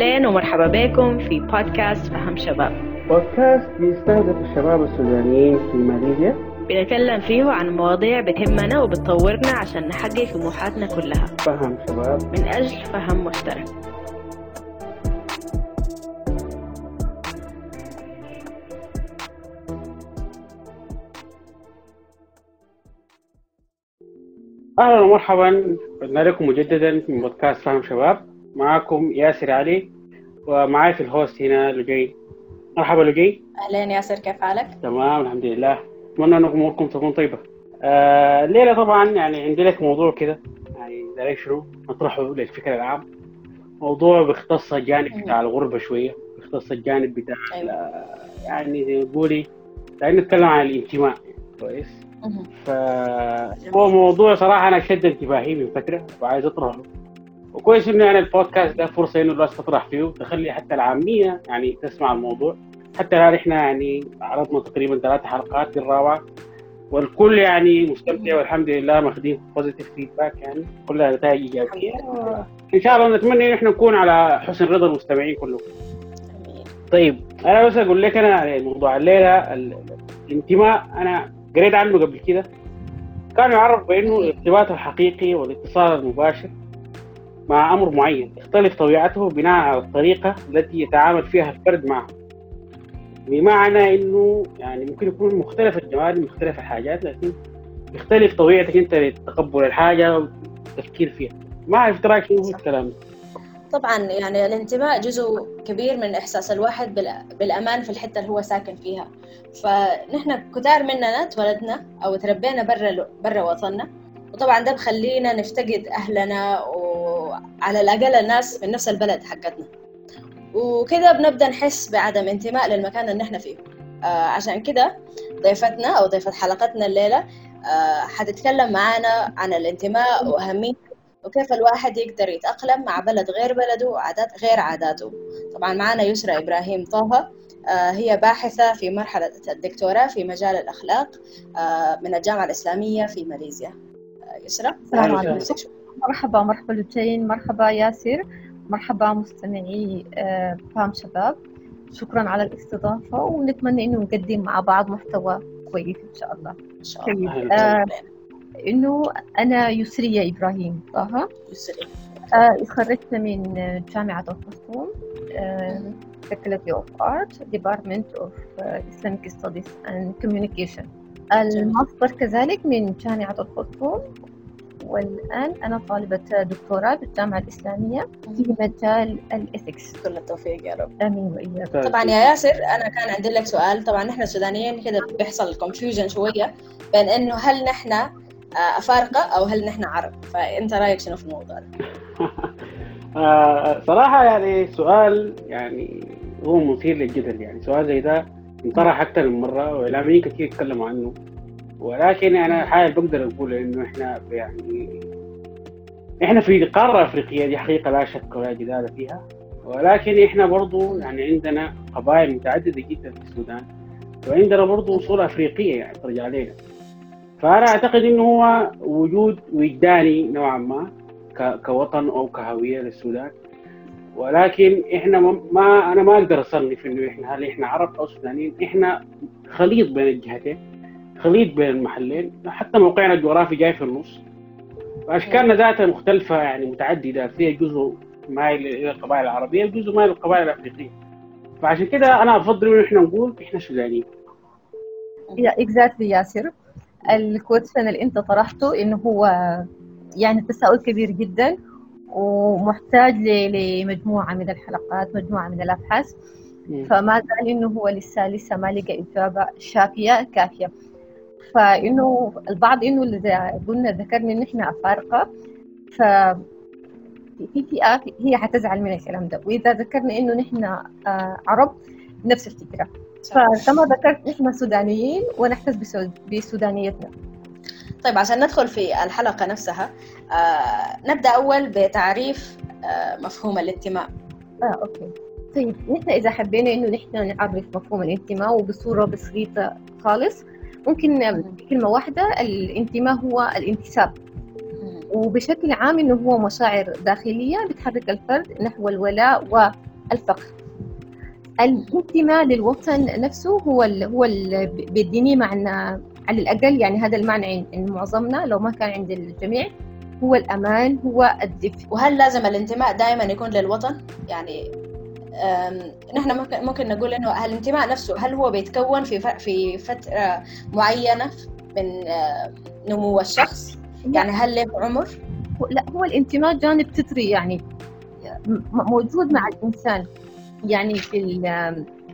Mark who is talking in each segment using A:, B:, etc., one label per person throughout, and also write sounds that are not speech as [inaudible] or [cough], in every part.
A: أهلين ومرحبا بكم في بودكاست فهم شباب.
B: بودكاست بيستهدف الشباب السودانيين في ماليزيا.
A: بنتكلم فيه عن مواضيع بتهمنا وبتطورنا عشان نحقق طموحاتنا كلها.
B: فهم شباب.
A: من أجل فهم مشترك.
B: أهلا ومرحبا. قلنا لكم مجددا من بودكاست فهم شباب. معاكم ياسر علي ومعاي في الهوست هنا لجي مرحبا لجي
C: أهلين ياسر كيف حالك؟
B: تمام الحمد لله. أتمنى انكم أموركم تكون طيبة. آه الليلة طبعا يعني عندي لك موضوع كده. يعني داري شنو؟ نطرحه للفكره العام. موضوع بيختص الجانب. بتاع الغربة شوية بيختص الجانب بتاع
C: أيوة.
B: ال- يعني زي ما تقولي نتكلم عن الانتماء. كويس. فهو موضوع صراحة أنا شد انتباهي من فترة وعايز أطرحه. وكويس إنه يعني البودكاست ده فرصة إنه الناس تطرح فيه تخلي حتى العامية يعني تسمع الموضوع. حتى الآن إحنا يعني عرضنا تقريبا ثلاث حلقات للرابعه والكل يعني مستمتع والحمد لله ماخذين positive feedback يعني كلها نتائج إيجابية. إن شاء الله نتمنى إن إحنا نكون على حسن رضا المستمعين كلهم. طيب أنا بس أقول لك أنا موضوع الليلة ال- الانتماء. أنا قريت عنه قبل كده. كان يعرف بأنه الارتباط الحقيقي والاتصال المباشر مع أمر معين. تختلف طبيعته بناء على الطريقة التي يتعامل فيها الفرد معه. بمعنى إنه يعني ممكن يكون مختلف الجوانب مختلف الحاجات لكن يختلف طبيعتك أنت لتقبل الحاجة والتفكير فيها. ما أعرف رأيك شنو هو الكلام؟
C: طبعا يعني الانتماء جزء كبير من إحساس الواحد بال- بالأمان في الحتة اللي هو ساكن فيها. فنحن كتار مننا تولدنا أو تربينا برا برا وطننا. وطبعا ده بخلينا نفتقد أهلنا وعلى الأقل الناس من نفس البلد حقتنا. وكده بنبدأ نحس بعدم انتماء للمكان اللي نحن فيه. آه عشان كده ضيفتنا أو ضيفة حلقتنا الليلة آه حتتكلم معانا عن الانتماء واهميه وكيف الواحد يقدر يتأقلم مع بلد غير بلده وعادات غير عاداته. طبعا معنا يسرى إبراهيم طه آه، هي باحثة في مرحلة الدكتوراه في مجال الأخلاق آه، من الجامعة الإسلامية في ماليزيا. آه، يسرى.
D: السلام عليكم. مرحبا مرحبا لوتين مرحبا ياسر مرحبا مستمعي آه، فام شباب. شكرا على الاستضافة ونتمنى إنه نقدم مع بعض محتوى كويس إن شاء الله.
C: إن شاء الله.
D: آه، إنه أنا يسرية إبراهيم طه.
C: يسري
D: آه، اتخرجت من آه، جامعة الخرطوم آه، Faculty of Art Department of آه، Islamic Studies and Communication. الماستر كذلك من جامعة الخرطوم والآن أنا طالبة دكتوراه بالجامعة الإسلامية. في مجال الإثكس
C: كل التوفيق يا رب.
D: آمين وإياك
C: طبعا يا ياسر أنا كان عندي لك سؤال. طبعا نحن السودانيين كده بيحصل كونفيوجن شوية بين إنه هل نحن آه، أفارقة أو هل نحن عرب؟ فأنت رأيك شنو في الموضوع ده؟ [laughs]
B: آه، صراحة يعني سؤال يعني هو مثير للجدل. يعني سؤال زي ده انطرح أكثر من مرة وإعلاميين كثير يتكلموا عنه. ولكن أنا حاجة بقدر أقول إنه إحنا يعني إحنا في قارة أفريقية دي حقيقة لا شك ولا جدال فيها. ولكن إحنا برضو يعني عندنا قبائل متعددة جدا في السودان وعندنا برضو أصول أفريقية يعني ترجع لنا. فأنا أعتقد إنه هو وجود وجداني نوعا ما كوطن أو كهوية للسودان. ولكن إحنا ما أنا ما أقدر أصنف إنه إحنا هل إحنا عرب أو سودانيين. إحنا خليط بين الجهتين. خليط بين المحلين حتى موقعنا الجغرافي جاي في النص. وأشكالنا ذاتها مختلفة يعني متعددة فيها جزء مايل إلى القبائل العربية وجزء مايل للقبائل الأفريقية. فعشان كده أنا أفضل إنه إحنا نقول إحنا سودانيين.
D: yeah exactly ياسر ال question اللي أنت طرحته إنه هو يعني تساؤل كبير جدا ومحتاج ل- لمجموعة من الحلقات مجموعة من الأبحاث. فما زال إنه هو لسه لسه ما لقى إجابة شافية كافية. فإنه البعض إنه اللي قلنا ذكرنا إن إحنا افارقه ف في فئة هي حتزعل من الكلام ده. وإذا ذكرنا إنه نحن آه، عرب نفس الفكرة. فكما ذكرت نحن سودانيين ونحتز بسو- بسودانيتنا.
C: طيب عشان ندخل في الحلقة نفسها آه نبدأ أول بتعريف آه مفهوم الإنتماء.
D: آه أوكي. طيب نحن إذا حبينا إنه نحن نعرف مفهوم الإنتماء وبصورة بسيطة خالص ممكن بكلمة واحدة الانتماء هو الانتساب. وبشكل عام إنه هو مشاعر داخلية بتحرك الفرد نحو الولاء الفقر الانتماء للوطن نفسه هو ال هو ال بيديني معنى على الأقل يعني هذا المعنى عند معظمنا لو ما كان عند الجميع هو الأمان هو الدفء.
C: وهل لازم الانتماء دائما يكون للوطن؟ يعني نحن ممكن ممكن نقول إنه الانتماء نفسه هل هو بيتكون في في فترة معينة من نمو الشخص؟ يعني هل له عمر؟
D: لا هو الانتماء جانب فطري يعني موجود مع الإنسان يعني في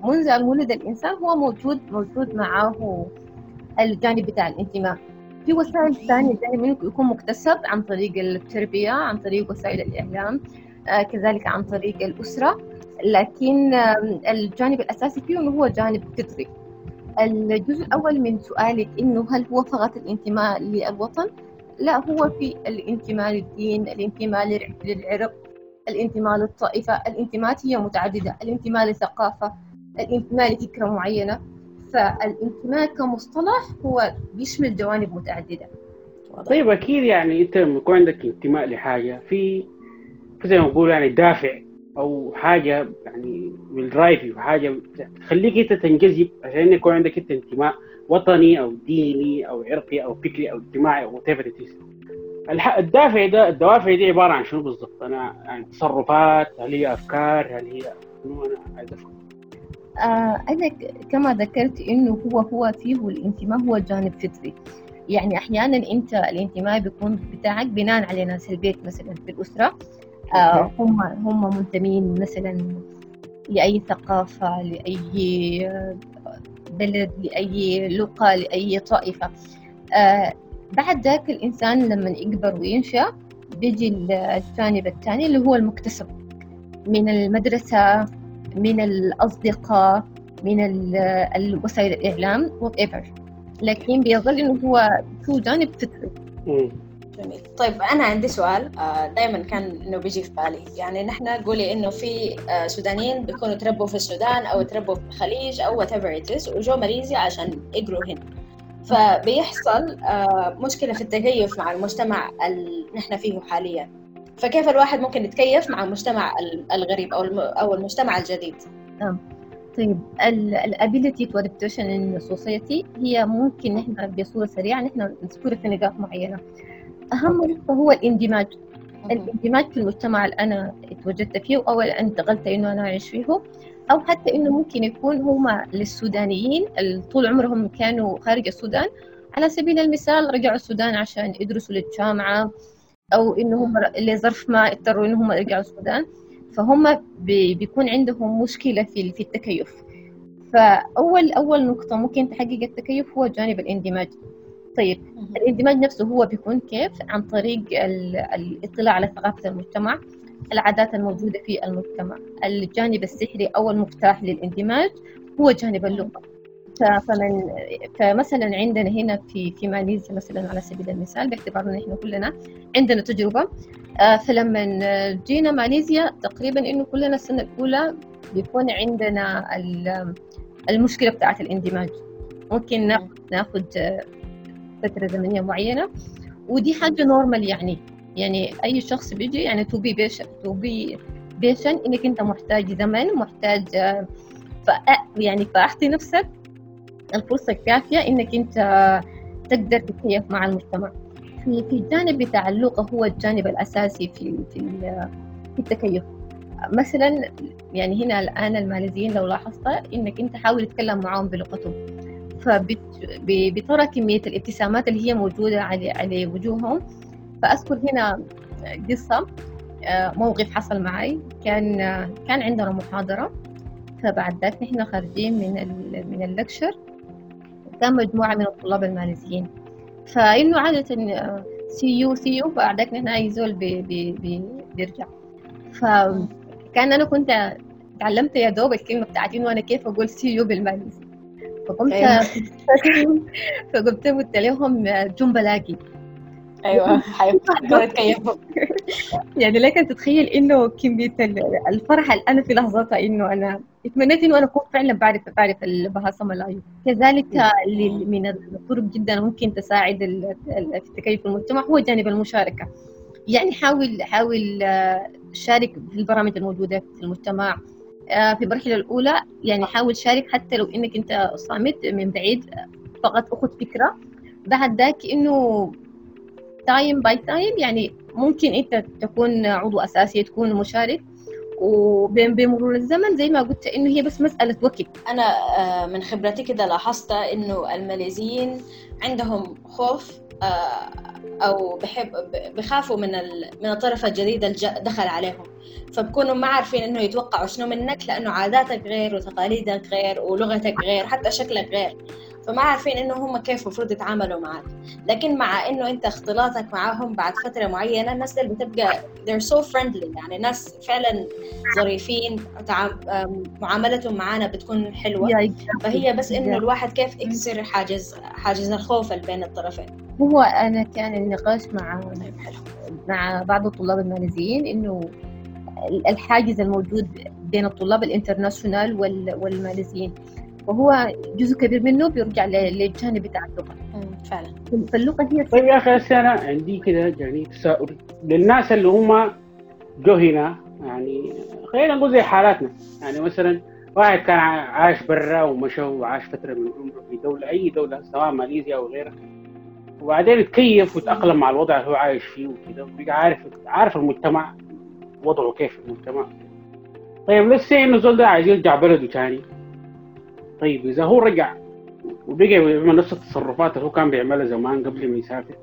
D: منذ ان ولد الإنسان هو موجود موجود معه الجانب بتاع الانتماء في وسائل ثانية ممكن يكون مكتسب عن طريق التربية عن طريق وسائل الإعلام آه كذلك عن طريق الأسرة لكن الجانب الأساسي فيه إنه هو جانب فطري الجزء الأول من سؤالك إنه هل هو فقط الانتماء للوطن؟ لا هو في الانتماء للدين الانتماء للعرق الانتماء للطائفة الانتماءات هي متعددة الانتماء لثقافة الانتماء لفكرة معينة. فالانتماء كمصطلح هو بيشمل جوانب متعددة.
B: طيب أكيد يعني أنت لما يكون عندك انتماء لحاجة في زي ما نقول يعني دافع أو حاجة يعني بالدرايف حاجة تخليك أنت تنجذب عشان يكون عندك أنت انتماء وطني أو ديني أو عرقي أو فكري أو اجتماعي it is. الدافع ده الدوافع دي عبارة عن شنو بالضبط؟ أنا يعني تصرفات هل هي أفكار هل هي شنو أنا عايز
D: آه أنا كما ذكرت إنه هو هو فيه الانتماء هو جانب فطري. يعني أحيانا أنت الانتماء بيكون بتاعك بناء على ناس البيت مثلا في الأسرة. آه هم هم منتمين مثلا لأي ثقافة لأي بلد لأي لغة لأي طائفة. آه بعد ذاك الإنسان لما يكبر وينشأ بيجي الجانب الثاني اللي هو المكتسب. من المدرسة من الأصدقاء من وسائل الإعلام whatever. لكن بيظل إنه هو شو جانب فطري.
C: جميل. طيب أنا عندي سؤال دائما كان إنه بيجي في بالي. يعني نحن قولي إنه في سودانيين بيكونوا تربوا في السودان أو تربوا في الخليج it is وجو ماليزيا عشان يقروا هنا. فبيحصل مشكلة في التكيف مع المجتمع اللي نحن فيه حاليا. فكيف الواحد ممكن يتكيف مع المجتمع الغريب أو أو المجتمع الجديد؟
D: طيب ال ability to adaptation in society هي ممكن نحن بصورة سريعة نحن نذكرها في نقاط معينة. أهم نقطة هو الاندماج. الاندماج في المجتمع اللي أنا اتوجدت فيه أو اللي انتقلت إنه أنا أعيش فيه أو حتى إنه ممكن يكون هم للسودانيين اللي طول عمرهم كانوا خارج السودان على سبيل المثال رجعوا السودان عشان يدرسوا للجامعة أو إنه هم لظرف ما اضطروا إنهم يرجعوا السودان. فهم بيكون عندهم مشكلة في في التكيف. فأول أول نقطة ممكن تحقق التكيف هو جانب الاندماج. طيب الاندماج نفسه هو بيكون كيف؟ عن طريق الاطلاع على ثقافة المجتمع العادات الموجودة في المجتمع. الجانب السحري أو المفتاح للاندماج هو جانب اللغة. فمن فمثلا عندنا هنا في في ماليزيا مثلا على سبيل المثال باعتبارنا إحنا كلنا عندنا تجربة. فلما جينا ماليزيا تقريبا إنه كلنا السنة الأولى بيكون عندنا المشكلة بتاعت الاندماج. ممكن ناخذ فترة زمنية معينة ودي حاجة normal يعني. يعني أي شخص بيجي يعني to be patient to be patient إنك أنت محتاج زمن محتاج يعني فاعطي نفسك الفرصة الكافية إنك أنت تقدر تتكيف مع المجتمع. في في الجانب بتاع اللغة هو الجانب الأساسي في في في التكيف. مثلا يعني هنا الآن الماليزيين لو لاحظت إنك أنت حاول تتكلم معاهم بلغتهم. فبترى كمية الابتسامات اللي هي موجودة على على وجوههم. فأذكر هنا قصة موقف حصل معي. كان كان عندنا محاضرة. فبعد ذاك نحن خارجين من من ال lecture. كان مجموعة من الطلاب الماليزيين. فإنه عادة see you see you بعد ذاك نحن أي زول بي بي بي بيرجع. فكان أنا كنت تعلمت يا دوب الكلمة بتاعتي إنه أنا كيف أقول see you بالماليزي. فقمت فقمت قلت لهم jumpa
C: lagi أيوه [laughs] حيتكيفوا [laughs]
D: يعني لك ان تتخيل إنه كميه الفرحه اللي أنا في لحظتها إنه أنا اتمنيت إنه أنا أكون فعلا بعرف بعرف ال bahasa melayu كذلك من الطرق جدا ممكن تساعد في التكيف في المجتمع هو جانب المشاركة. يعني حاول حاول شارك في البرامج الموجودة في المجتمع. آه، في المرحلة الأولى يعني حاول شارك حتى لو إنك أنت صامت من بعيد فقط أخذ فكرة. بعد ذاك إنه time by time يعني ممكن أنت تكون عضو أساسي تكون مشارك. وبمرور الزمن زي ما قلت إنه هي بس مسألة وقت.
C: أنا آه، من خبرتي كده لاحظت إنه الماليزيين عندهم خوف آه، أو بحب بخافوا من من الطرف الجديد دخل عليهم. فبكونوا ما عارفين إنه يتوقعوا شنو منك لأنه عاداتك غير وتقاليدك غير ولغتك غير حتى شكلك غير. فما عارفين إنه هم كيف المفروض يتعاملوا معك. لكن مع إنه أنت اختلاطك معاهم بعد فترة معينة الناس اللي بتبقى they're so friendly. يعني ناس فعلا ظريفين معاملتهم معانا بتكون حلوة.
D: يا
C: فهي بس
D: إنه.
C: الواحد كيف يكسر حاجز حاجز الخوف اللي بين الطرفين.
D: هو أنا كان النقاش مع مع بعض الطلاب الماليزيين إنه الحاجز الموجود بين الطلاب الانترناشونال وال- والماليزيين. وهو جزء كبير منه بيرجع ل- للجانب بتاع اللغة.
C: مم، فعلا.
D: فاللغة هي
B: طيب يا أخي هسه أنا عندي كده يعني تساؤل للناس اللي هم جو هنا يعني خلينا نقول زي حالاتنا. يعني مثلا واحد كان ع- عاش برا ومشى وعاش فترة من عمره في دولة أي دولة سواء ماليزيا أو غيرها. وبعدين اتكيف وتاقلم مع الوضع اللي هو عايش فيه وكده وبقى عارف عارف المجتمع وضعه كيف في المجتمع. طيب لسه إنه زول ده عايز يرجع بلده ثاني طيب إذا هو رجع وبقى بيعمل نفس التصرفات اللي هو كان بيعملها زمان قبل ما يسافر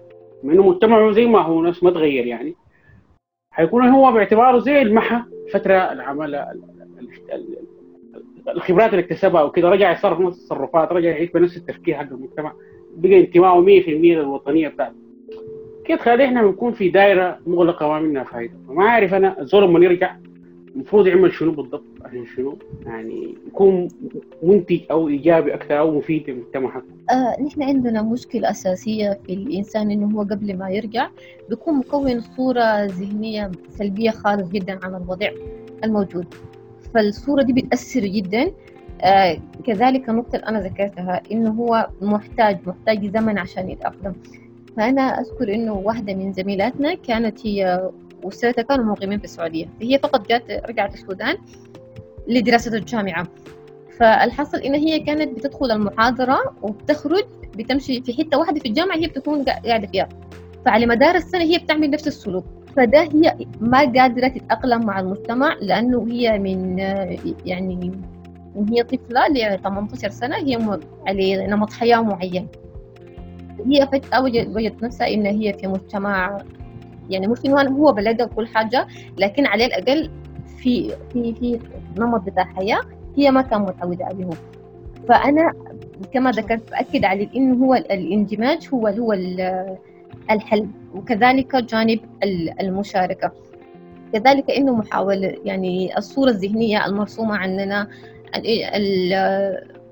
B: انه مجتمعه زي ما هو نفس ما تغير يعني حيكون هو باعتباره زي المحى فترة العمل ال- ال- ال- الخبرات اللي اكتسبها وكده رجع يتصرف نفس التصرفات رجع يعيش بنفس التفكير حق المجتمع بقى انتمائه 100% للوطنية بتاعته. كده تخلي إحنا بنكون في دائره مغلقة ما منها فايدة. فما عارف أنا الزول لما يرجع المفروض يعمل شنو بالضبط؟ عشان شنو؟ يعني يكون منتج أو إيجابي أكثر أو مفيد للمجتمع حقه.
D: آه نحن عندنا مشكلة أساسية في الإنسان إنه هو قبل ما يرجع بيكون مكون صورة ذهنية سلبية خالص جدا عن الوضع الموجود. فالصورة دي بتأثر جدا. آه كذلك النقطة اللي أنا ذكرتها إنه هو محتاج محتاج زمن عشان يتأقلم. فأنا أذكر إنه واحدة من زميلاتنا كانت هي وأسرتها كانوا مقيمين في السعودية. فهي فقط جات رجعت السودان لدراسة الجامعة. فالحصل إن هي كانت بتدخل المحاضرة وبتخرج بتمشي في حتة واحدة في الجامعة هي بتكون قا- قاعدة فيها. فعلى مدار السنة هي بتعمل نفس السلوك. فده هي ما قادرة تتأقلم مع المجتمع لأنه هي من يعني من هي طفلة ل 18 سنة هي على نمط حياة معين. هي فجأة وجد- وجدت نفسها إن هي في مجتمع يعني مش إنه هو بلدها وكل حاجة لكن على الأقل في في في نمط بتاع حياة هي ما كان متعودة عليه. فأنا كما ذكرت بأكد على إنه هو ال- الاندماج هو هو ال- الحل وكذلك جانب ال- المشاركة. كذلك إنه محاولة يعني الصورة الذهنية المرسومة عننا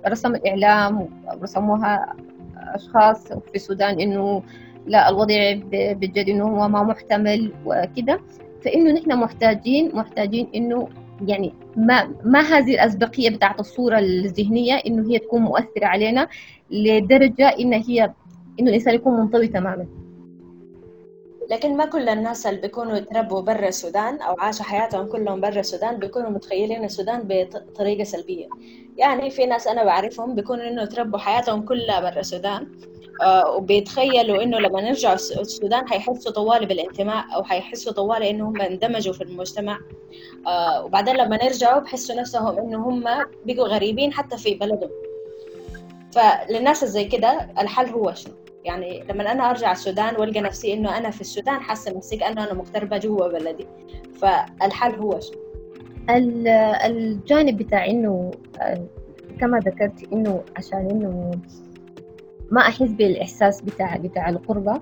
D: رسم الإعلام رسموها أشخاص في السودان إنه لا الوضع بجد إنه هو ما محتمل وكده. فإنه نحن محتاجين محتاجين إنه يعني ما ما هذه الأسبقية بتاعت الصورة الذهنية إنه هي تكون مؤثرة علينا لدرجة إن هي إنه الإنسان يكون منطوي تماما.
C: لكن ما كل الناس اللي بيكونوا يتربوا برا السودان أو عاشوا حياتهم كلهم برا السودان بيكونوا متخيلين السودان بطريقة سلبية. يعني في ناس أنا بعرفهم بيكونوا إنه يتربوا حياتهم كلها برا السودان آه، وبيتخيلوا إنه لما الس- السودان حيحسوا طوالي بالانتماء أو حيحسوا طوالي إنه هم اندمجوا في المجتمع. آه، وبعدين لما يرجعوا بحسوا نفسهم إنه هم بقوا غريبين حتى في بلدهم. فللناس زي كده الحل هو شنو؟ يعني لما أنا أرجع السودان وألقى نفسي إنه أنا في السودان حاسة نفسي كانه أنا مغتربة جوا بلدي. فالحل هو؟
D: ال- الجانب بتاع آه، كما ذكرت إنه عشان إنه ما أحس بالإحساس بتاع بتاع القربة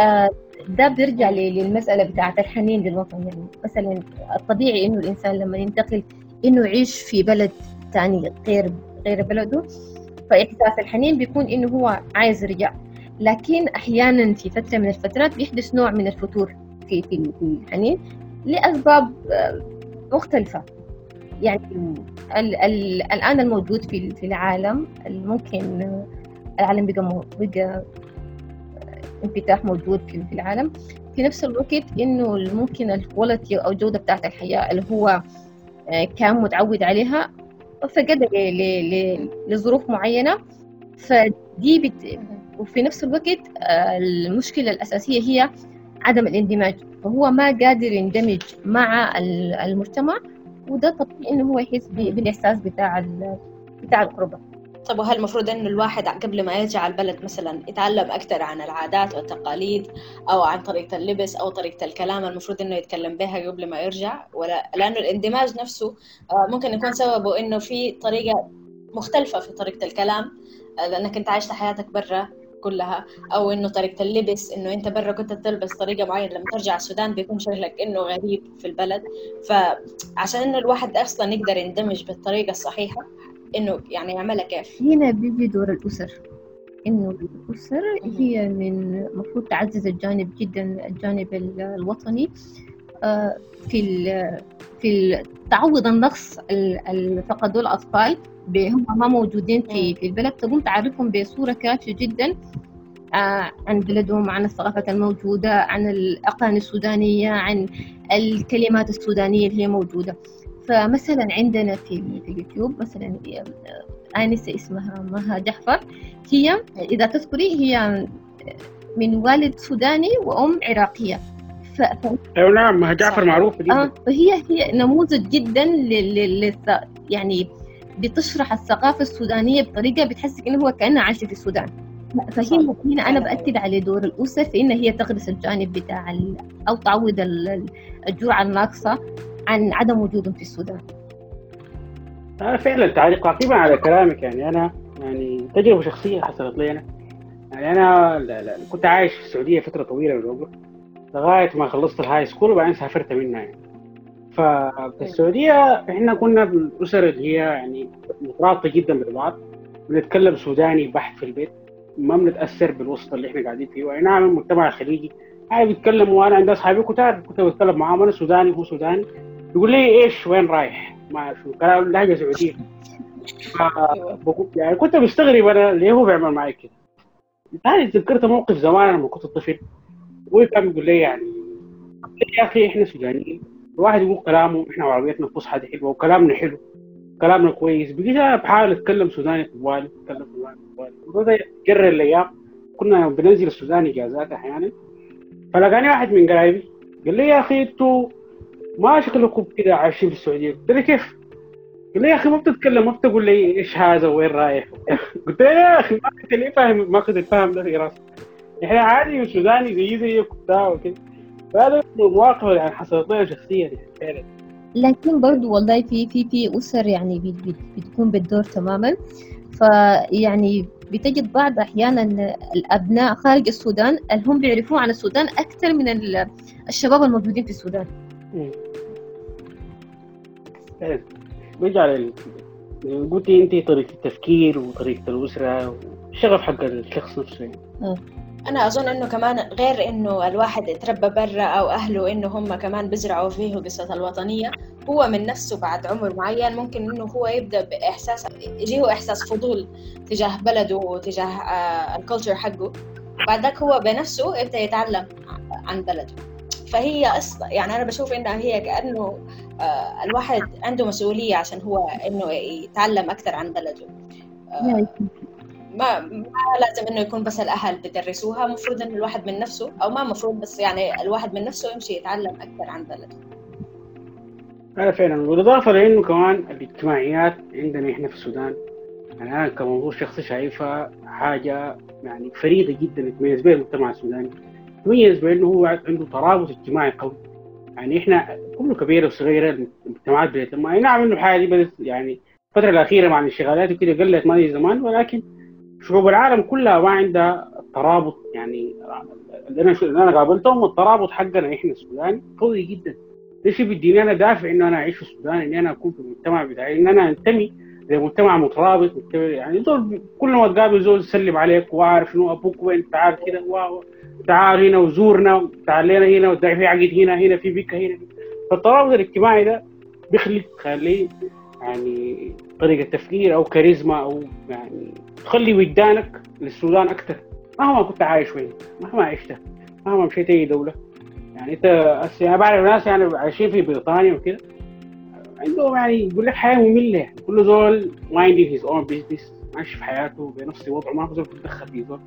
D: آه، ده بيرجع ل- للمسألة بتاعة الحنين للوطن يعني مثلا الطبيعي إنه الإنسان لما ينتقل إنه يعيش في بلد تاني غير غير بلده فإحساس الحنين بيكون إنه هو عايز يرجع. لكن أحيانا في فترة من الفترات بيحدث نوع من الفتور في في الحنين لأسباب آه، مختلفة يعني ال ال الآن الموجود في في العالم ممكن آه، العالم بقى بقى انفتاح موجود في في العالم في نفس الوقت إنه ممكن الكواليتي أو الجودة بتاعت الحياة اللي هو آه، كان متعود عليها فقد ل- ل- ل- لظروف معينة فدي. وفي نفس الوقت آه، المشكلة الأساسية هي عدم الاندماج. فهو ما قادر يندمج مع ال- المجتمع وده طبيعي إنه هو يحس ب- بالإحساس بتاع بتاع الغربة
C: طب وهل المفروض إنه الواحد قبل ما يرجع البلد مثلا يتعلم أكثر عن العادات والتقاليد أو عن طريقة اللبس أو طريقة الكلام المفروض إنه يتكلم بها قبل ما يرجع؟ ولا لأنه الاندماج نفسه آه، ممكن يكون سببه إنه في طريقة مختلفة في طريقة الكلام آه، لأنك أنت عشت حياتك برا. كلها أو إنه طريقة اللبس إنه أنت برا كنت تلبس طريقة معينة لما ترجع السودان بيكون شكلك إنه غريب في البلد. فعشان إنه الواحد أصلا يقدر يندمج بالطريقة الصحيحة إنه يعني يعملها كيف؟
D: هنا بيجي دور الأسر. إنه الأسر هي من المفروض تعزز الجانب جدا الجانب ال- الوطني. في في تعوض النقص ال- ال- فقدوه الأطفال ب- هم ما موجودين في في البلد. تقوم تعرفهم بصورة كافية جدا آه، عن بلدهم عن الثقافة الموجودة عن الأغاني السودانية عن الكلمات السودانية اللي هي موجودة. فمثلا عندنا في في اليوتيوب مثلا آه، آنسة اسمها مها جحفر. هي إذا تذكري هي من والد سوداني وأم عراقية. ف... ف...
B: أيوه نعم جعفر. معروفة جدا.
D: آه فهي هي نموذج جدا لل... يعني بتشرح الثقافة السودانية بطريقة بتحسك إنه هو كأنها عايشة في السودان. فهنا هنا أنا بأكد على دور الأسر في إن هي تغرس الجانب بتاع ال... أو تعوض ال- ال- الجرعة الناقصة عن عدم وجودهم في السودان.
B: أنا فعلا تعليق تعقيبا على كلامك يعني أنا يعني تجربة شخصية حصلت لي أنا. يعني أنا لا لا كنت عايش في السعودية فترة طويلة من العمر لغاية ما خلصت ال high school وبعدين سافرت منها يعني. ففي السعودية إحنا كنا بالأسر اللي هي يعني مترابطة جدا ببعض بنتكلم سوداني بحت في البيت. ما بنتأثر بالوسط اللي إحنا قاعدين فيه. واي نعم المجتمع الخليجي عادي بيتكلم وأنا عند أصحابي كنت كنت بتكلم معاهم. أنا سوداني وهو سوداني. يقول لي إيش وين رايح؟ ما شو. كلام لهجة سعودية. يعني كنت مستغرب أنا ليه هو بيعمل معي كده. ثاني تذكرت موقف زمان لما كنت طفل. أبوي كان بيقول لي يعني يا أخي إحنا سودانيين الواحد يقول كلامه إحنا عربيتنا فصحى دي حلوة وكلامنا حلو كلامنا كويس بقيت بحاول أتكلم سوداني طوالي أتكلم سوداني طوالي. الموضوع ده جرى الأيام كنا بننزل السوداني إجازات أحيانا. فلقاني واحد من قرايبي قال لي يا أخي أنتوا ما شكلكم كده عايشين في السعودية؟ قلت له كيف؟ قال لي يا أخي ما بتتكلم ما بتقول لي إيش هذا وين رايح؟ [laughs] قلت له يا أخي ما كنت فاهم ما كنت فاهم ده في راسي. إحنا عادي سوداني زي زيك وبتاع وكده فهذا مواقف يعني حصلت لي شخصيا يعني فعلا.
D: لكن برضو والله في في في أسر يعني بت- بت- بتكون بالدور تماما. فيعني بتجد بعض أحيانا الأبناء خارج السودان اللي هم بيعرفون عن السودان أكثر من ال- الشباب الموجودين في السودان.
B: ال- قلتي انت طريقة التفكير وطريقة الأسرة والشغف حق الشخص نفسه
C: أنا أظن إنه كمان غير إنه الواحد يتربى برا أو أهله إنه هم كمان بيزرعوا فيه قصة الوطنية هو من نفسه بعد عمر معين ممكن إنه هو يبدأ بإحساس يجيه إحساس فضول تجاه بلده وتجاه آه الكولتشر حقه. بعدك هو بنفسه يبدأ يتعلم عن بلده. فهي أصلا يعني أنا بشوف إنها هي كأنه آه الواحد عنده مسؤولية عشان هو إنه يتعلم أكثر عن بلده. آه ما ما لازم إنه يكون بس الأهل بدرسوها المفروض إنه الواحد من نفسه أو ما المفروض بس يعني الواحد من نفسه يمشي يتعلم أكثر عن بلده.
B: هذا فعلا. بالاضافه لإنه كمان الاجتماعيات عندنا إحنا في السودان يعني أنا كمنظور شخصي شايفها حاجة يعني فريدة جدا يتميز بها المجتمع السوداني. يتميز بانه هو عنده ترابط اجتماعي قوي. يعني إحنا كله كبيره وصغيره المجتمعات بتتلم أي نعم إنه الحاجة دي بدت يعني الفترة الأخيرة مع الانشغالات وكده قلت ما زمان ولكن شعوب العالم كلها ما عندها الترابط يعني اللي أنا قابلتهم الترابط حقنا إحنا السوداني قوي جدا. ده شيء بيديني أنا دافع إنه أنا أعيش في السودان إني أنا أكون في المجتمع بتاعي ان أنا أنتمي لمجتمع مترابط يعني زول كل ما تقابل زول يسلم عليك وعارف شنو أبوك وين تعال كده تعال هنا وزورنا تعال لنا هنا ودعي في عقد هنا هنا في بكه هنا. فالترابط الاجتماعي ده بيخليك تخليه يعني طريقة تفكير أو كاريزما أو يعني تخلي وجدانك للسودان أكثر مهما كنت عايش وين مهما عشت مهما مشيت أي دولة. يعني إنت أنا بعرف ناس يعني عايشين في بريطانيا وكده. عندهم يعني يقول لك حياة مملة يعني. كل زول minding his own business ماشي في حياته بنفس وضعه ما في زول بيتدخل في زول.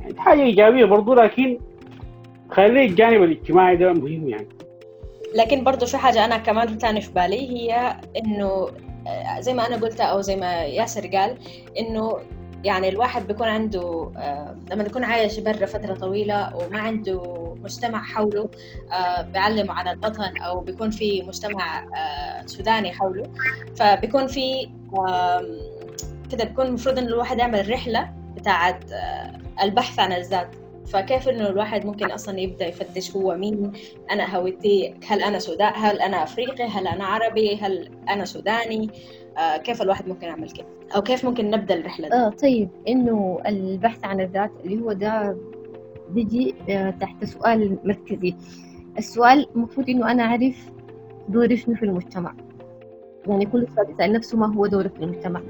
B: يعني حاجة إيجابية برضه لكن خلي الجانب الاجتماعي ده مهم يعني.
C: لكن برضو في حاجة أنا كمان تاني في بالي هي آه، زي ما أنا قلت أو زي ما ياسر قال إنه يعني الواحد بيكون عنده آه، لما يكون عايش برا فترة طويلة وما عنده مجتمع حوله آه، بيعلمه عن الوطن أو بيكون في مجتمع آه، سوداني حوله فبيكون في كده بيكون المفروض إنه الواحد يعمل رحلة بتاعت البحث عن الذات. فكيف إنه الواحد ممكن أصلا يبدأ يفتش هو مين أنا هويتي؟ هل أنا سودان هل أنا أفريقي؟ هل أنا عربي؟ هل أنا سوداني؟ آه، كيف الواحد ممكن يعمل كده؟ أو كيف ممكن نبدأ الرحلة دي؟
D: آه طيب إنه البحث عن الذات اللي هو ده بيجي آه تحت سؤال مركزي. السؤال المفروض إنه أنا أعرف دوري شنو في المجتمع. يعني كل فرد يسأل نفسه ما هو دوره في المجتمع.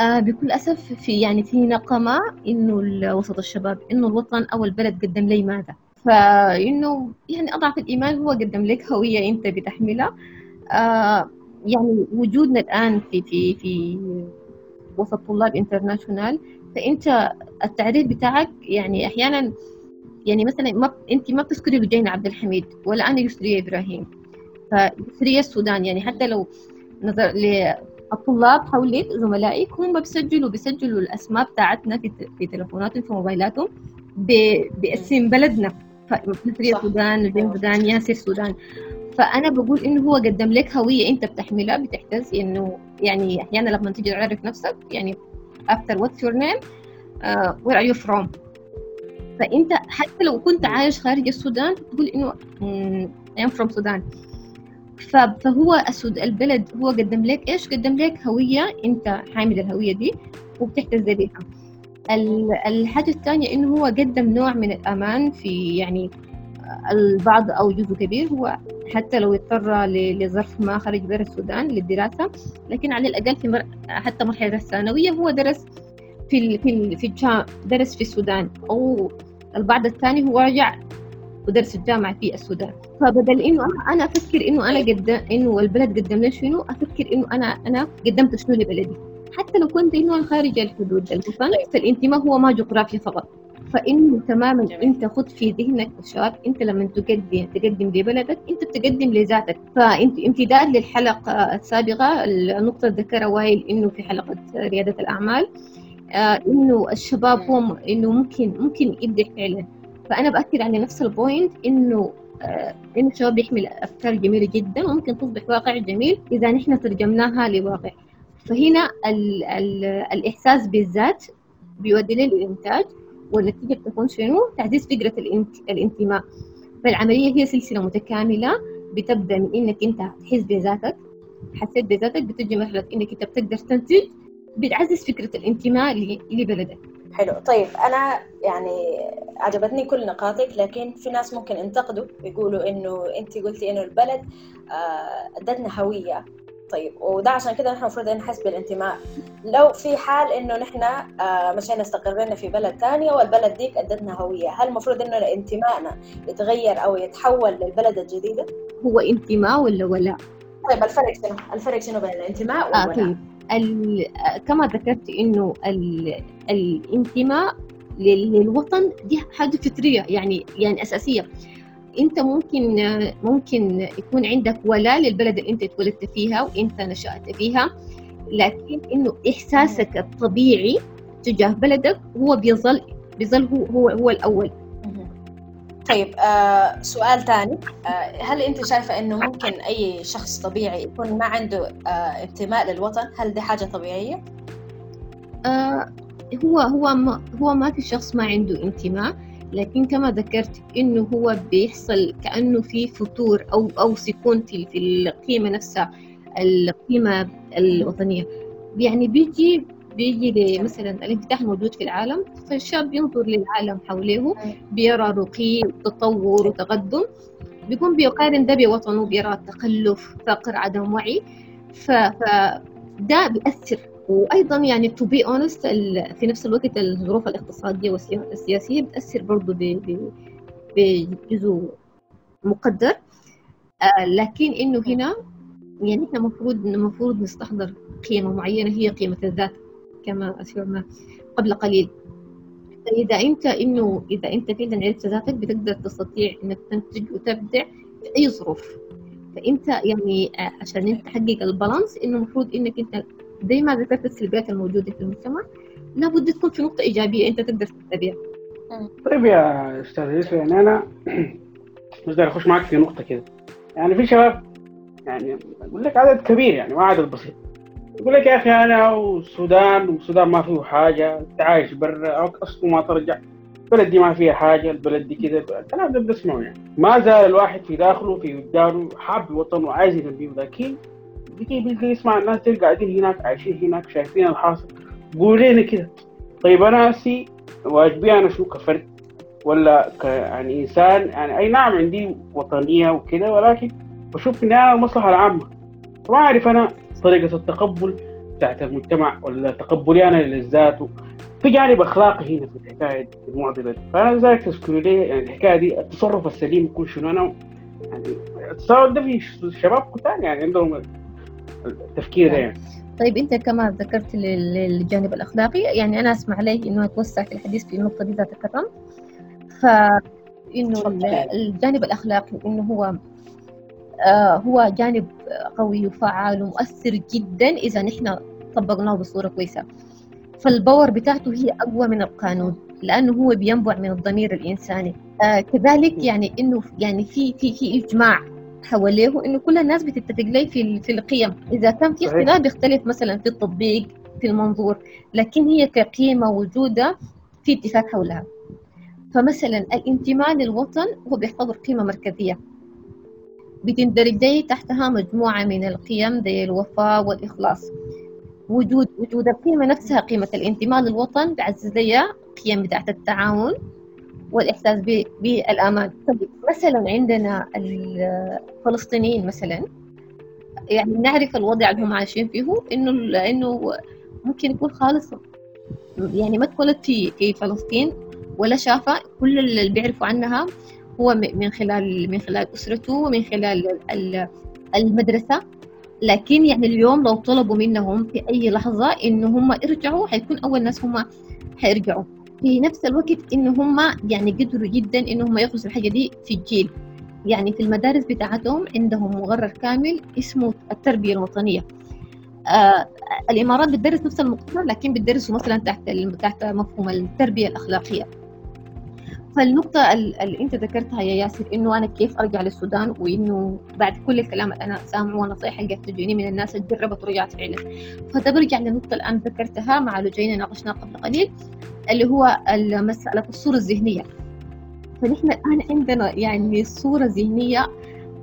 D: آه بكل أسف في يعني في نقمة إنه وسط الشباب إنه الوطن أو البلد قدم لي ماذا. فإنه يعني أضعف الإيمان هو قدم لك هوية أنت بتحملها. آه يعني وجودنا الآن في في في وسط طلاب انترناشونال فأنت التعريف بتاعك يعني أحيانا يعني مثلا ما أنت ما بتذكري لجينا عبد الحميد ولا أنا يسرية إبراهيم. فيسرية السودان يعني حتى لو نظر للطلاب حولك زملائك هم بيسجلوا بيسجلوا الأسماء بتاعتنا في في تلفوناتهم في موبايلاتهم ب- باسم بلدنا.
C: صح.
D: السودان السودان ياسر السودان فأنا بقول إنه هو قدم لك هوية أنت بتحملها بتحتاج إنه يعني أحيانا لما تيجي تعرف نفسك يعني after what's your name uh, where are you from فأنت حتى لو كنت عايش خارج السودان تقول إنه mm, I am from Sudan. فهو السود البلد هو قدم لك. إيش قدم لك؟ هوية. أنت حامل الهوية دي وبتحتز بها ال- الحاجة الثانية إنه هو قدم نوع من الأمان في يعني البعض أو جزء كبير. هو حتى لو اضطر لظرف ما خرج برا السودان للدراسة لكن على الأقل في مر... حتى مرحلة الثانوية هو درس في ال... في ال... في الجامعة درس في السودان. أو البعض الثاني هو رجع ودرس الجامعة في السودان. فبدل إنه أنا أنا أفكر إنه أنا قدم إنه البلد قدم لي شنو؟ أفكر إنه أنا أنا قدمت شنو لبلدي. حتى لو كنت إنه خارج الحدود الوطن فالانتماء هو ما جغرافيا فقط. فإنه تماما
C: جميل.
D: أنت خد في ذهنك شاب أنت لما تقدم تقدم لبلدك أنت بتقدم لذاتك. فأنت امتداد للحلقة السابقة النقطة ذكرها وائل إنه في حلقة ريادة الأعمال آه إنه الشباب هم إنه ممكن ممكن يبدع فعلا. فأنا بأكد على نفس البوينت إنه آه إنه الشباب بيحمل أفكار جميلة جدا وممكن تصبح واقع جميل إذا نحن ترجمناها لواقع. فهنا ال ال الإحساس بالذات بيودي للإنتاج والنتيجة بتكون شنو؟ تعزيز فكرة الانت... الانتماء. فالعملية هي سلسلة متكاملة بتبدأ من إنك أنت تحس بذاتك حسيت بذاتك بتجي مرحلة إنك أنت بتقدر تنتج بتعزز فكرة الانتماء لبلدك.
C: حلو طيب أنا يعني عجبتني كل نقاطك لكن في ناس ممكن ينتقدوا يقولوا إنه أنت قلتي إنه البلد آه، أدتنا هوية طيب وده عشان كده نحن المفروض نحس بالانتماء لو في حال إنه نحن آه، مشينا استقرينا في بلد تانية والبلد ديك أدتنا هوية هل المفروض إنه انتمائنا يتغير أو يتحول للبلد الجديدة؟
D: هو انتماء ولا ولاء؟
C: طيب الفرق شنو؟ الفرق شنو بين الانتماء
D: آه
C: والولاء؟
D: طيب ال... كما ذكرت ال... الانتماء لل- للوطن دي حاجة فطرية يعني يعني أساسية أنت ممكن ممكن يكون عندك ولاء للبلد اللي أنت اتولدت فيها وأنت نشأت فيها لكن إنه إحساسك الطبيعي تجاه بلدك هو بيظل بيظل هو هو, هو الأول
C: مهم. طيب آه سؤال ثاني. آه هل أنت شايفة إنه ممكن أي شخص طبيعي يكون ما عنده آه انتماء للوطن؟ هل دي حاجة طبيعية؟
D: آه هو هو ما هو ما في شخص ما عنده انتماء لكن كما ذكرت إنه هو بيحصل كأنه في فتور أو أو سكون في في القيمة نفسها القيمة الوطنية. يعني بيجي بيجي مثلا الانفتاح الموجود في العالم فالشاب ينظر للعالم حوله بيرى رقي وتطور وتقدم. بيكون بيقارن ده بوطنه بيرى تخلف فقر عدم وعي. ف, ده بيأثر. وأيضا يعني to be honest في نفس الوقت الظروف الاقتصادية والسياسية بتأثر برضه بجزء مقدر. آه لكن إنه هنا يعني إحنا المفروض المفروض نستحضر قيمة معينة هي قيمة الذات. كما أشرنا قبل قليل. فإذا أنت إنه إذا أنت فعلا عرفت ذاتك بتقدر تستطيع إنك تنتج وتبدع في أي ظروف. فأنت يعني آه، عشان أنت تحقق البالانس إنه المفروض إنك أنت زي ما ذكرت السلبيات الموجودة في المجتمع. لابد تكون في نقطة إيجابية أنت تقدر تتبعها.
B: طيب يا أستاذ يوسف يعني أنا [clears throat] مش داير أخش معاك في نقطة كده. يعني في شباب يعني أقول لك عدد كبير يعني ما عدد بسيط يقول لك يا أخي أنا والسودان والسودان ما فيه حاجة أنت عايش برا اصله ما ترجع. البلد دي ما فيها حاجة البلد دي كده الكلام ده بنسمعه يعني. ما زال الواحد في داخله في وجدانه حاب الوطن وعايز ينبيه لكن بيجي بيجي يسمع الناس دي قاعدين هناك عايشين هناك شايفين الحاصل. قولوا لنا كده طيب أنا سي واجبي أنا شو كفرد ولا ك يعني إنسان يعني أي نعم عندي وطنية وكده ولكن بشوف ان أنا المصلحه العامه ما أعرف أنا طريقة التقبل بتاعت المجتمع ولا تقبلي أنا للذات في جانب أخلاقي هنا في الحكاية المعضلة دي. فأنا لذلك تذكروا لي يعني الحكاية دي التصرف السليم يكون شنو أنا؟ يعني التصرف ده في شباب كتار يعني عندهم التفكير ده يعني.
D: طيب أنت كما ذكرت لل- للجانب الأخلاقي يعني أنا أسمع لي إنه أتوسع في الحديث في النقطة دي إذا تكرمت فإنه ال- الجانب الأخلاقي إنه هو هو جانب قوي وفعال ومؤثر جدا إذا نحن طبقناه بصورة كويسة. فالباور بتاعته هي أقوى من القانون لأنه هو بينبع من الضمير الإنساني. آه كذلك يعني إنه يعني في في في إجماع حواليه إنه كل الناس بتتفق لي في في القيم. إذا كان في. اختلاف بيختلف مثلا في التطبيق في المنظور لكن هي كقيمة وجودة في اتفاق حولها. فمثلا الانتماء للوطن هو بيعتبر قيمة مركزية. بتندرج تحتها مجموعة من القيم زي الوفاء والإخلاص. وجود وجود القيمة نفسها قيمة الانتماء للوطن بعزز لي قيم بتاعت التعاون والإحساس بالأمان. طيب مثلا عندنا الفلسطينيين مثلا يعني نعرف الوضع اللي هم عايشين فيه إنه إنه ممكن يكون خالص. يعني ما اتولد في فلسطين ولا شافها كل اللي بيعرفوا عنها هو من خلال من خلال أسرته ومن خلال ال- المدرسة. لكن يعني اليوم لو طلبوا منهم في أي لحظة إنه هم يرجعوا حيكون أول ناس هم حيرجعوا. في نفس الوقت إنه هم يعني قدروا جدا إنه هم يغرسوا الحاجة دي في الجيل. يعني في المدارس بتاعتهم عندهم مقرر كامل اسمه التربية الوطنية. آه الإمارات بتدرس نفس المقرر لكن بتدرسه مثلا تحت تحت مفهوم التربية الأخلاقية. فالنقطة ال- اللي أنت ذكرتها يا ياسر إنه أنا كيف أرجع للسودان وإنه بعد كل الكلام اللي أنا سامعه والنصائح اللي قاعدة تجيني من الناس اللي جربت ورجعت فعلا. فده برجع للنقطة الآن ذكرتها مع لجينا ناقشناها قبل قليل اللي هو مسألة الصورة الذهنية. فنحن الآن عندنا يعني صورة ذهنية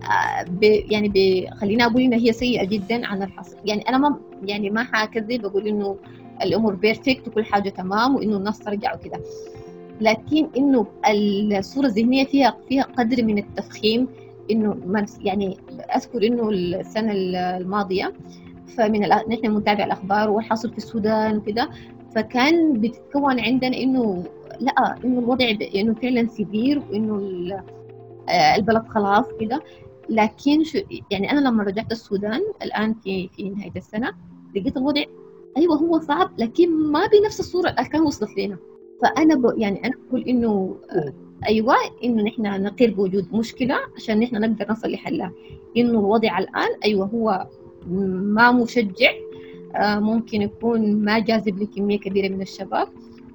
D: آه، يعني ب خليني أقول إنها هي سيئة جدا عن الحصر يعني أنا ما يعني ما حكذب بقول إنه الأمور بيرفكت وكل حاجة تمام وإنه الناس ترجع وكده. لكن إنه الصورة الذهنية فيها فيها قدر من التفخيم إنه يعني أذكر إنه السنة الماضية فمن نحن بنتابع الأخبار والحاصل في السودان وكده فكان بتتكون عندنا إنه لأ إنه الوضع إنه فعلا سيفير وإنه آه، البلد خلاص كده. لكن شو يعني أنا لما رجعت السودان الآن في في نهاية السنة لقيت الوضع أيوه هو صعب لكن ما بنفس الصورة اللي كان وصلت لنا. فأنا ب... يعني أنا بقول إنه أيوه إنه نحن نقر بوجود مشكلة عشان نحن نقدر نصل لحلها إنه الوضع الآن. أيوه هو ما مشجع آه، ممكن يكون ما جاذب لكمية كبيرة من الشباب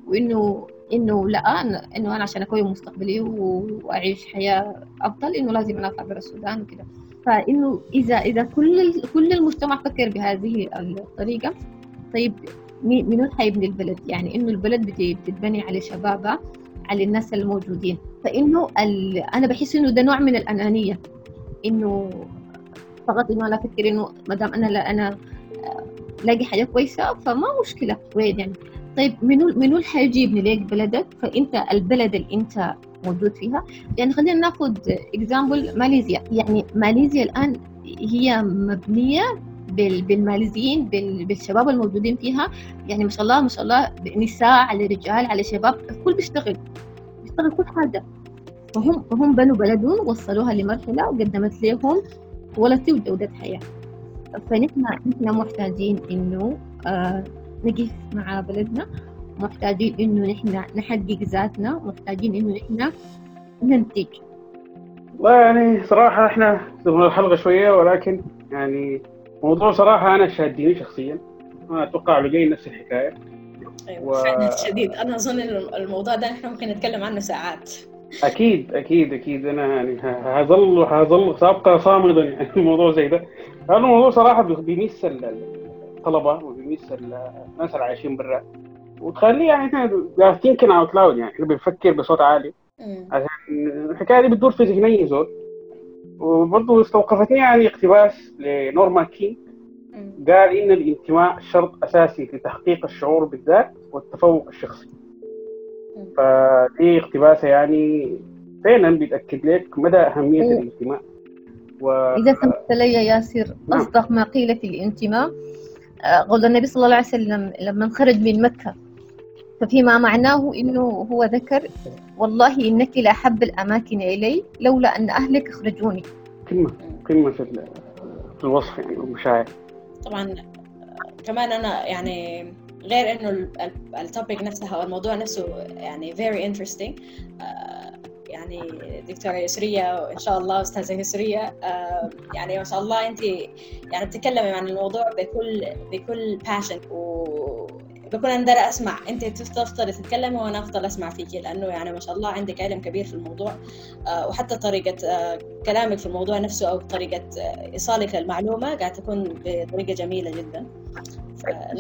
D: وإنه إنه لا إنه أنا عشان اكون مستقبلي وأعيش حياة أفضل إنه لازم أنا اطلع برا السودان وكده. فإنه إذا إذا كل كل المجتمع فكر بهذه الطريقة طيب منو حيبني البلد؟ يعني إنه البلد بت- بتتبني على شبابها على الناس الموجودين. فإنه ال... أنا بحس إنه ده نوع من الأنانية. إنه فقط إنه أنا أفكر إنه ما دام أنا لا أنا آه، لاقي حاجة كويسة فما مشكلة. وين يعني؟ طيب منو منو اللي حيجيبني ليك بلدك؟ فإنت البلد اللي إنت موجود فيها. يعني خلينا ناخذ اكزامبل ماليزيا. يعني ماليزيا الآن هي مبنية بالماليزيين بال- بالشباب الموجودين فيها. يعني ما شاء الله ما شاء الله نساء على رجال على شباب الكل بيشتغل بيشتغل كل حاجة. فهم فهم بنوا بلدهم وصلوها لمرحلة وقدمت لهم كواليتي وجوده حياة. فنحن نحن محتاجين إنه آه نقف مع بلدنا. محتاجين إنه نحن نحقق ذاتنا. محتاجين إنه نحن ننتج.
B: والله يعني صراحة إحنا سبنا الحلقة شوية ولكن يعني موضوع صراحة أنا شاديني شخصيا. أنا أتوقع لقي نفس الحكاية.
C: أيوه
B: و-
C: فعلا شديد. أنا أظن الموضوع ده إحنا ممكن نتكلم عنه ساعات.
B: أكيد أكيد أكيد. أنا يعني هظل هظل سأبقى صامدا يعني في موضوع زي ده. لأنه الموضوع صراحة بي- بيمس ال- الطلبة وبيمس ال- الناس اللي عايشين برا. وتخليه يعني إحنا thinking out loud يعني. إحنا بنفكر بصوت عالي.
C: مم.
B: الحكاية دي بتدور في ذهني زول. وبرضه استوقفتني يعني اقتباس لنورمان كين
C: مم.
B: قال إن الانتماء شرط أساسي لتحقيق الشعور بالذات والتفوق الشخصي. فدي اقتباسة يعني فعلا بتأكد لك مدى
D: أهمية
B: الانتماء و...
D: إذا سمحت لي يا ياسر
B: نعم.
D: أصدق ما قيل في الانتماء آه، قول النبي صلى الله عليه وسلم لما خرج من مكة ففيما معناه إنه هو ذكر والله إنك لأحب الأماكن إلي لولا أن أهلك أخرجوني.
B: قمه قمه في ال- في الوصف يعني والمشاعر
C: طبعا كمان أنا يعني غير إنه التوبيك نفسها أو الموضوع نفسه يعني very interesting. آه، يعني دكتورة يسرية وإن شاء الله أستاذة يسرية آه، يعني ما شاء الله أنت يعني بتتكلمي عن الموضوع بكل بكل passion وبكون أنا دايرة أسمع. أنت تفضلي تتكلمي وأنا أفضل أسمع فيكي لأنه يعني ما شاء الله عندك علم كبير في الموضوع آه، وحتى طريقة آه، كلامك في الموضوع نفسه أو طريقة آه، إيصالك للمعلومة قاعد تكون بطريقة جميلة جدا.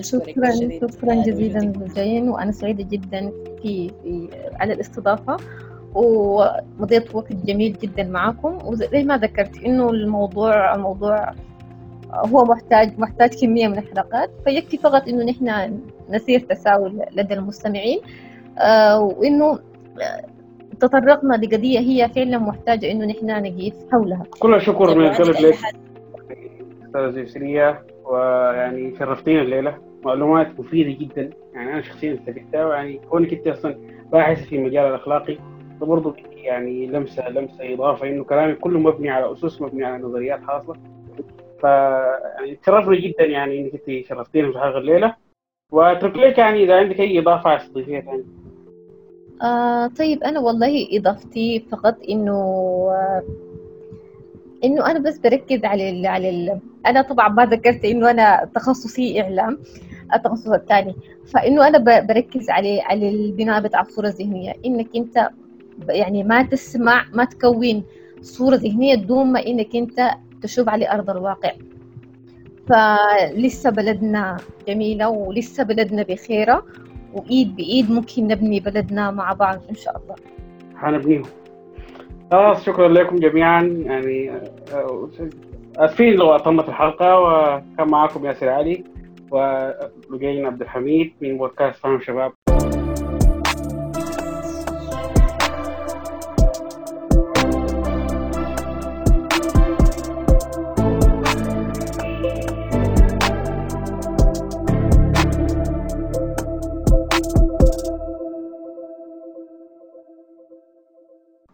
D: شكرا شكرا جزيلا
C: وجودك.
D: جين وأنا سعيدة جدا في, في على الاستضافة ومضيت وقت جميل جدا معكم وزي ما ذكرت إنه الموضوع موضوع هو محتاج محتاج كمية من الحلقات فيكفي فقط إنه نحن نسير تساؤل لدى المستمعين آه وإنه آه، تطرقنا لقضية هي فعلا محتاجة إنه نحن نقيف حولها.
B: كل الشكر من القلب لك
C: حاجة
B: أستاذة يسرية ويعني شرفتينا الليلة. معلومات مفيدة جدا. يعني أنا شخصيا استفدتها ويعني كونك أنت أصلا باحثة في المجال الأخلاقي فبرضه يعني لمسة لمسة إضافة إنه كلامك كله مبني على أسس مبني على نظريات حاصلة ف يعني جدا يعني إنك أنت شرفتينا في هذه الليلة. وأترك لك يعني إذا عندك إضافة عايز تضيفيها ثاني
D: آه طيب أنا والله إضافتي فقط إنه آه إنه أنا بس بركز على ال على ال أنا طبعا ما ذكرت إنه أنا تخصصي إعلام التخصص الثاني. فإنه أنا ب- بركز على على البناء بتاع الصورة الذهنية إنك أنت ب- يعني ما تسمع ما تكون صورة ذهنية دون ما إنك أنت تشوف على أرض الواقع. فلسه بلدنا جميلة ولسه بلدنا بخيرة وإيد بإيد ممكن نبني بلدنا مع بعض إن شاء الله.
B: حنبنيهم خلاص شكرا لكم جميعا. يعني آه، اسفين لو اطلنا في الحلقة وكان معاكم ياسر علي ولقينا عبد الحميد من بودكاست فهم شباب.